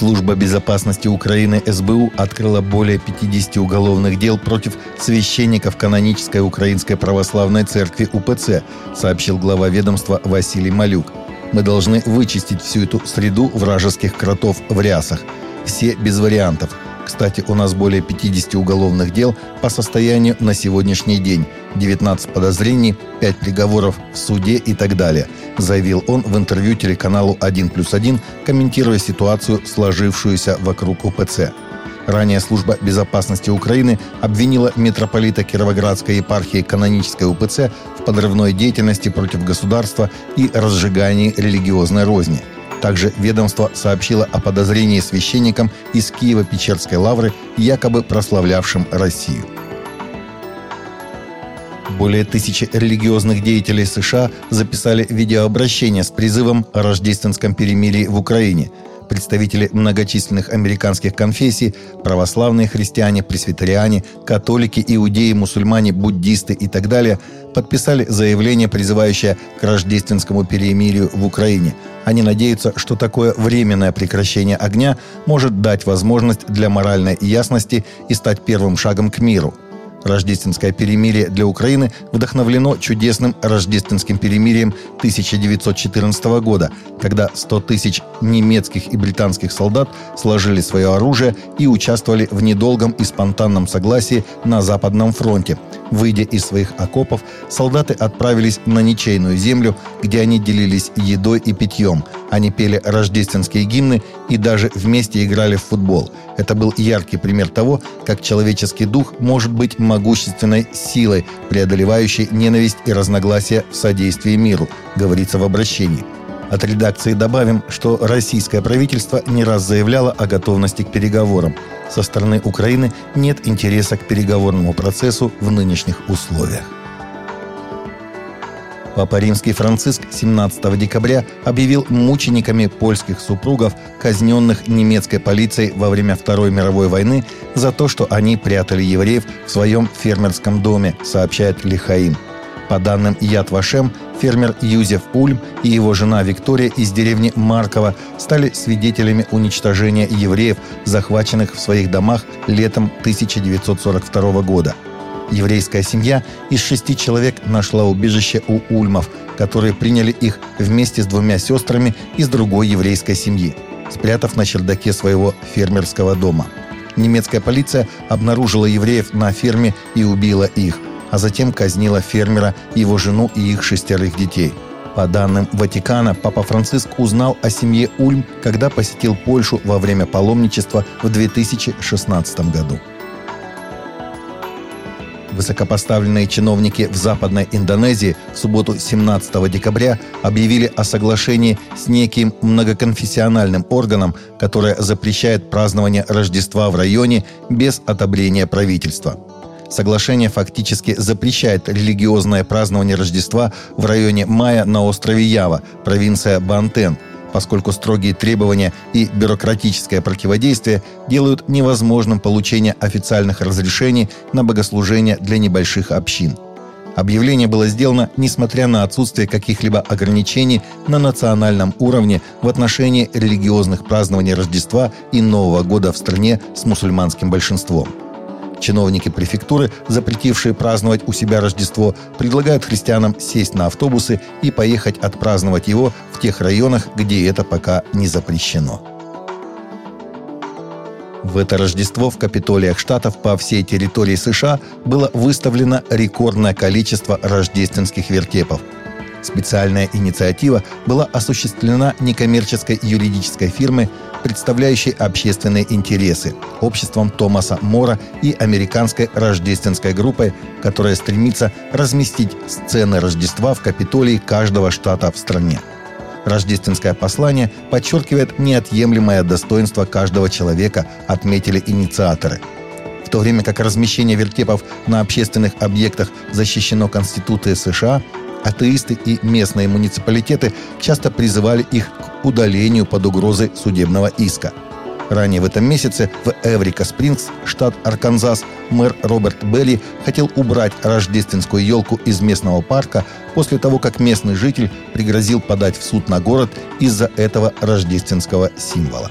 Служба безопасности Украины СБУ открыла более 50 уголовных дел против священников канонической Украинской Православной Церкви УПЦ, сообщил глава ведомства Василий Малюк. Мы должны вычистить всю эту среду вражеских кротов в рясах. Все без вариантов – кстати, у нас более 50 уголовных дел по состоянию на сегодняшний день, 19 подозрений, 5 приговоров в суде и так далее, заявил он в интервью телеканалу «1 плюс 1», комментируя ситуацию, сложившуюся вокруг УПЦ. Ранее служба безопасности Украины обвинила митрополита Кировоградской епархии канонической УПЦ в подрывной деятельности против государства и разжигании религиозной розни – также ведомство сообщило о подозрении священникам из Киева-Печерской лавры, якобы прославлявшим Россию. Более тысячи религиозных деятелей США записали видеообращение с призывом о рождественском перемирии в Украине – представители многочисленных американских конфессий, православные христиане, пресвитериане, католики, иудеи, мусульмане, буддисты и так далее, подписали заявление, призывающее к рождественскому перемирию в Украине. Они надеются, что такое временное прекращение огня может дать возможность для моральной ясности и стать первым шагом к миру – Рождественское перемирие для Украины вдохновлено чудесным рождественским перемирием 1914 года, когда 100 тысяч немецких и британских солдат сложили свое оружие и участвовали в недолгом и спонтанном согласии на Западном фронте. Выйдя из своих окопов, солдаты отправились на ничейную землю, где они делились едой и питьем. Они пели рождественские гимны и даже вместе играли в футбол. Это был яркий пример того, как человеческий дух может быть могущественной силой, преодолевающей ненависть и разногласия в содействии миру, говорится в обращении. От редакции добавим, что российское правительство не раз заявляло о готовности к переговорам. Со стороны Украины нет интереса к переговорному процессу в нынешних условиях. Папа Римский Франциск 17 декабря объявил мучениками польских супругов, казненных немецкой полицией во время Второй мировой войны, за то, что они прятали евреев в своем фермерском доме, сообщает Лихаим. По данным Яд Вашем, фермер Юзеф Ульм и его жена Виктория из деревни Маркова стали свидетелями уничтожения евреев, захваченных в своих домах летом 1942 года – Еврейская семья из шести человек нашла убежище у ульмов, которые приняли их вместе с двумя сестрами из другой еврейской семьи, спрятав на чердаке своего фермерского дома. Немецкая полиция обнаружила евреев на ферме и убила их, а затем казнила фермера, его жену и их шестерых детей. По данным Ватикана, Папа Франциск узнал о семье Ульм, когда посетил Польшу во время паломничества в 2016 году. Высокопоставленные чиновники в Западной Индонезии в субботу 17 декабря объявили о соглашении с неким многоконфессиональным органом, которое запрещает празднование Рождества в районе без отобрения правительства. Соглашение фактически запрещает религиозное празднование Рождества в районе Майя на острове Ява, провинция Бантен – поскольку строгие требования и бюрократическое противодействие делают невозможным получение официальных разрешений на богослужение для небольших общин. Объявление было сделано несмотря на отсутствие каких-либо ограничений на национальном уровне в отношении религиозных празднований Рождества и Нового года в стране с мусульманским большинством – Чиновники префектуры, запретившие праздновать у себя Рождество, предлагают христианам сесть на автобусы и поехать отпраздновать его в тех районах, где это пока не запрещено. В это Рождество в Капитолиях Штатов по всей территории США было выставлено рекордное количество рождественских вертепов – Специальная инициатива была осуществлена некоммерческой юридической фирмой, представляющей общественные интересы, обществом Томаса Мора и американской рождественской группой, которая стремится разместить сцены Рождества в Капитолии каждого штата в стране. Рождественское послание подчеркивает неотъемлемое достоинство каждого человека, отметили инициаторы – в то время как размещение вертепов на общественных объектах защищено Конституцией США, Атеисты и местные муниципалитеты часто призывали их к удалению под угрозой судебного иска. Ранее в этом месяце в Эврика Спрингс, штат Арканзас, мэр Роберт Белли хотел убрать рождественскую елку из местного парка после того, как местный житель пригрозил подать в суд на город из-за этого рождественского символа.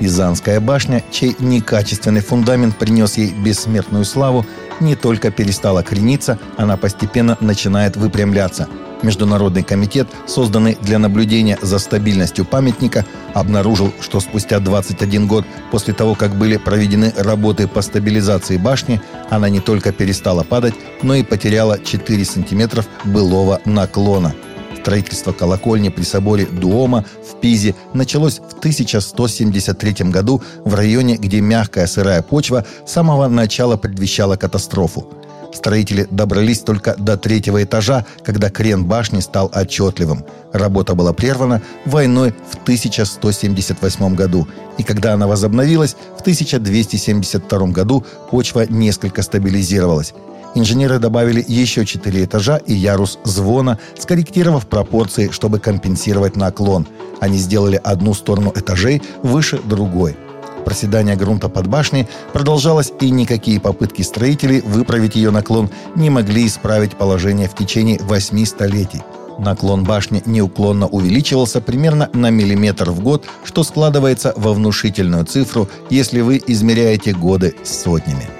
Пизанская башня, чей некачественный фундамент принес ей бессмертную славу, не только перестала крениться, она постепенно начинает выпрямляться. Международный комитет, созданный для наблюдения за стабильностью памятника, обнаружил, что спустя 21 год после того, как были проведены работы по стабилизации башни, она не только перестала падать, но и потеряла 4 сантиметров былого наклона – Строительство колокольни при соборе Дуома в Пизе началось в 1173 году в районе, где мягкая сырая почва с самого начала предвещала катастрофу. Строители добрались только до третьего этажа, когда крен башни стал отчетливым. Работа была прервана войной в 1178 году, и когда она возобновилась, в 1272 году почва несколько стабилизировалась. Инженеры добавили еще четыре этажа и ярус звона, скорректировав пропорции, чтобы компенсировать наклон. Они сделали одну сторону этажей выше другой. Проседание грунта под башней продолжалось, и никакие попытки строителей выправить ее наклон не могли исправить положение в течение восьми столетий. Наклон башни неуклонно увеличивался примерно на миллиметр в год, что складывается во внушительную цифру, если вы измеряете годы сотнями.